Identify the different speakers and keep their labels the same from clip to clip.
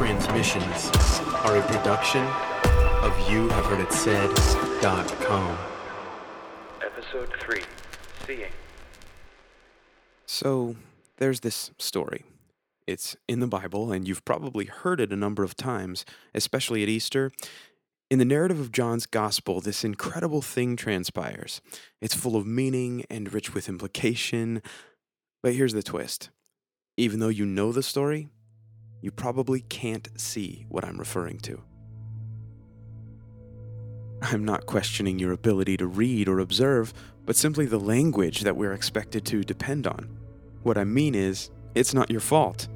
Speaker 1: transmissions are a production of You Have Heard It Said.com.
Speaker 2: Episode 3 Seeing.
Speaker 3: So, there's this story. It's in the Bible, and you've probably heard it a number of times, especially at Easter. In the narrative of John's Gospel, this incredible thing transpires. It's full of meaning and rich with implication. But here's the twist even though you know the story, you probably can't see what I'm referring to. I'm not questioning your ability to read or observe, but simply the language that we're expected to depend on. What I mean is, it's not your fault.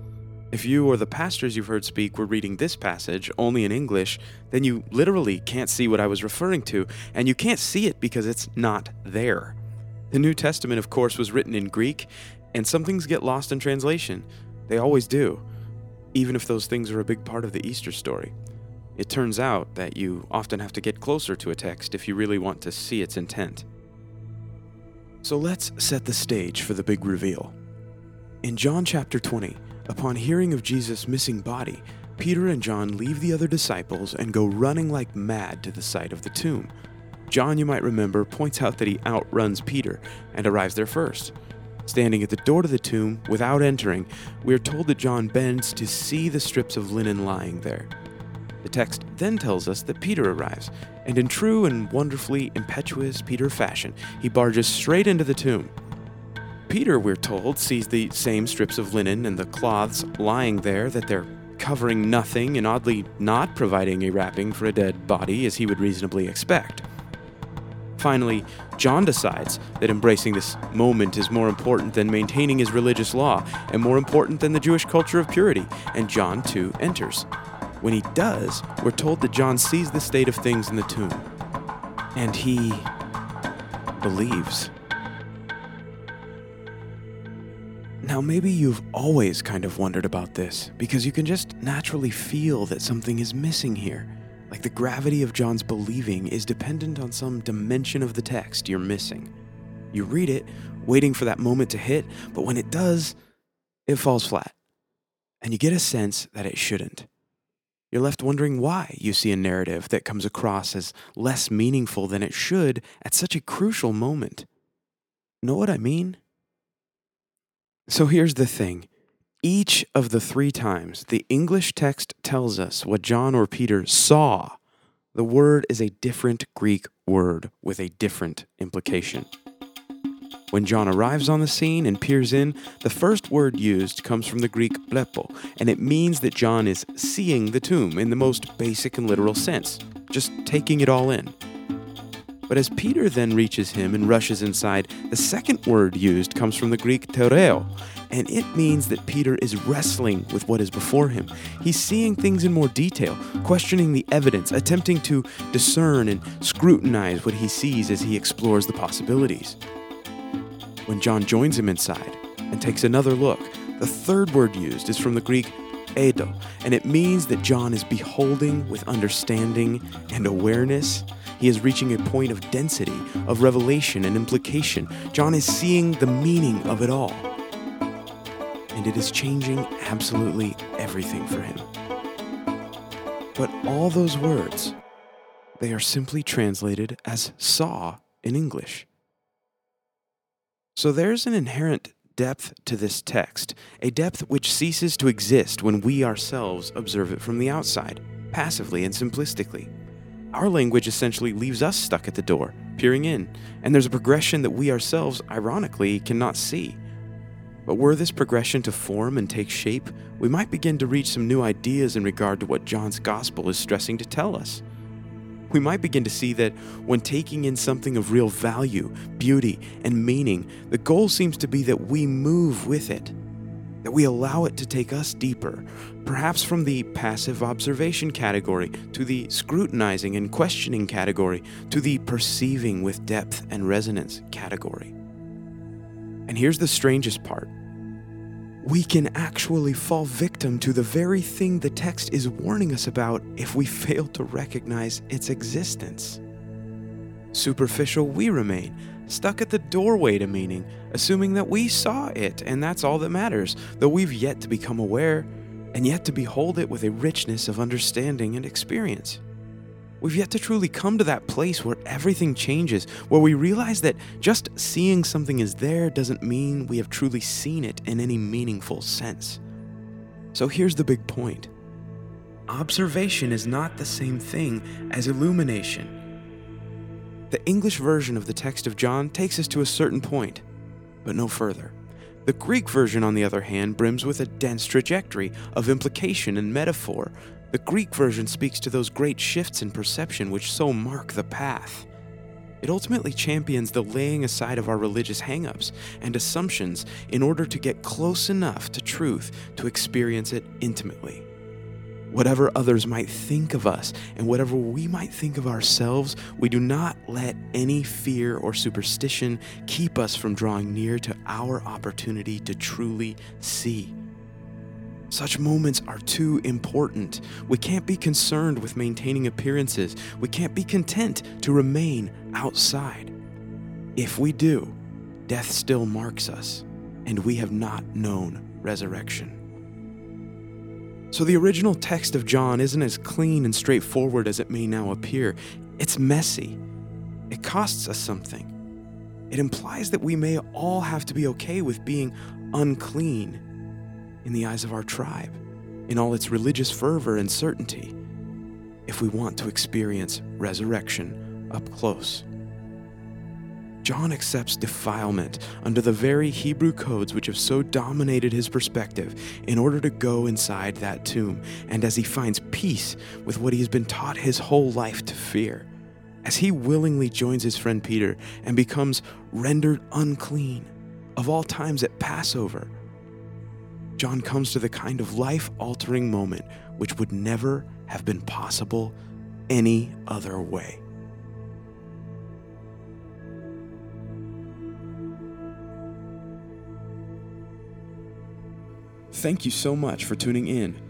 Speaker 3: If you or the pastors you've heard speak were reading this passage only in English, then you literally can't see what I was referring to, and you can't see it because it's not there. The New Testament, of course, was written in Greek, and some things get lost in translation. They always do, even if those things are a big part of the Easter story. It turns out that you often have to get closer to a text if you really want to see its intent. So let's set the stage for the big reveal. In John chapter 20, upon hearing of Jesus' missing body, Peter and John leave the other disciples and go running like mad to the site of the tomb. John, you might remember, points out that he outruns Peter and arrives there first. Standing at the door to the tomb, without entering, we are told that John bends to see the strips of linen lying there. The text then tells us that Peter arrives, and in true and wonderfully impetuous Peter fashion, he barges straight into the tomb. Peter, we're told, sees the same strips of linen and the cloths lying there, that they're covering nothing and oddly not providing a wrapping for a dead body as he would reasonably expect. Finally, John decides that embracing this moment is more important than maintaining his religious law and more important than the Jewish culture of purity, and John too enters. When he does, we're told that John sees the state of things in the tomb. And he believes. Now, maybe you've always kind of wondered about this because you can just naturally feel that something is missing here. Like the gravity of John's believing is dependent on some dimension of the text you're missing. You read it, waiting for that moment to hit, but when it does, it falls flat. And you get a sense that it shouldn't. You're left wondering why you see a narrative that comes across as less meaningful than it should at such a crucial moment. Know what I mean? So here's the thing each of the three times the English text tells us what John or Peter saw, the word is a different Greek word with a different implication. When John arrives on the scene and peers in, the first word used comes from the Greek blepo, and it means that John is seeing the tomb in the most basic and literal sense, just taking it all in. But as Peter then reaches him and rushes inside, the second word used comes from the Greek theoreo, and it means that Peter is wrestling with what is before him. He's seeing things in more detail, questioning the evidence, attempting to discern and scrutinize what he sees as he explores the possibilities. When John joins him inside and takes another look, the third word used is from the Greek eido, and it means that John is beholding with understanding and awareness. He is reaching a point of density, of revelation and implication. John is seeing the meaning of it all and it is changing absolutely everything for him. But all those words, they are simply translated as saw in English. So there's an inherent depth to this text, a depth which ceases to exist when we ourselves observe it from the outside, passively and simplistically. Our language essentially leaves us stuck at the door, peering in, and there's a progression that we ourselves, ironically, cannot see. But were this progression to form and take shape, we might begin to reach some new ideas in regard to what John's gospel is stressing to tell us. We might begin to see that when taking in something of real value, beauty, and meaning, the goal seems to be that we move with it, that we allow it to take us deeper, perhaps from the passive observation category to the scrutinizing and questioning category to the perceiving with depth and resonance category. And here's the strangest part we can actually fall victim to the very thing the text is warning us about if we fail to recognize its existence. Superficial we remain, stuck at the doorway to meaning, assuming that we saw it and that's all that matters, though we've yet to become aware and yet to behold it with a richness of understanding and experience. We've yet to truly come to that place where everything changes, where we realize that just seeing something is there doesn't mean we have truly seen it in any meaningful sense. So here's the big point observation is not the same thing as illumination. The English version of the text of John takes us to a certain point, but no further. The Greek version, on the other hand, brims with a dense trajectory of implication and metaphor. The Greek version speaks to those great shifts in perception which so mark the path. It ultimately champions the laying aside of our religious hangups and assumptions in order to get close enough to truth to experience it intimately. Whatever others might think of us and whatever we might think of ourselves, we do not let any fear or superstition keep us from drawing near to our opportunity to truly see. Such moments are too important. We can't be concerned with maintaining appearances. We can't be content to remain outside. If we do, death still marks us, and we have not known resurrection. So the original text of John isn't as clean and straightforward as it may now appear. It's messy. It costs us something. It implies that we may all have to be okay with being unclean in the eyes of our tribe, in all its religious fervor and certainty, if we want to experience resurrection up close. John accepts defilement under the very Hebrew codes which have so dominated his perspective in order to go inside that tomb, and as he finds peace with what he has been taught his whole life to fear, as he willingly joins his friend Peter and becomes rendered unclean of all times at Passover, John comes to the kind of life altering moment which would never have been possible any other way. Thank you so much for tuning in.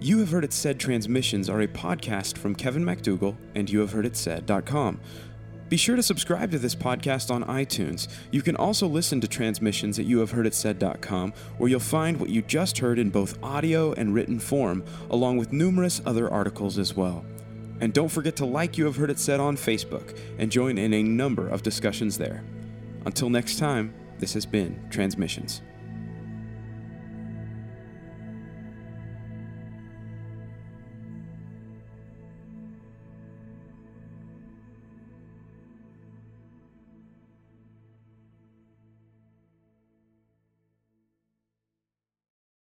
Speaker 3: You Have Heard It Said transmissions are a podcast from Kevin MacDougall and YouHaveHeardItSaid.com. Be sure to subscribe to this podcast on iTunes. You can also listen to transmissions at YouHaveHeardItSaid.com, where you'll find what you just heard in both audio and written form, along with numerous other articles as well. And don't forget to like You Have Heard It Said on Facebook and join in a number of discussions there. Until next time, this has been Transmissions.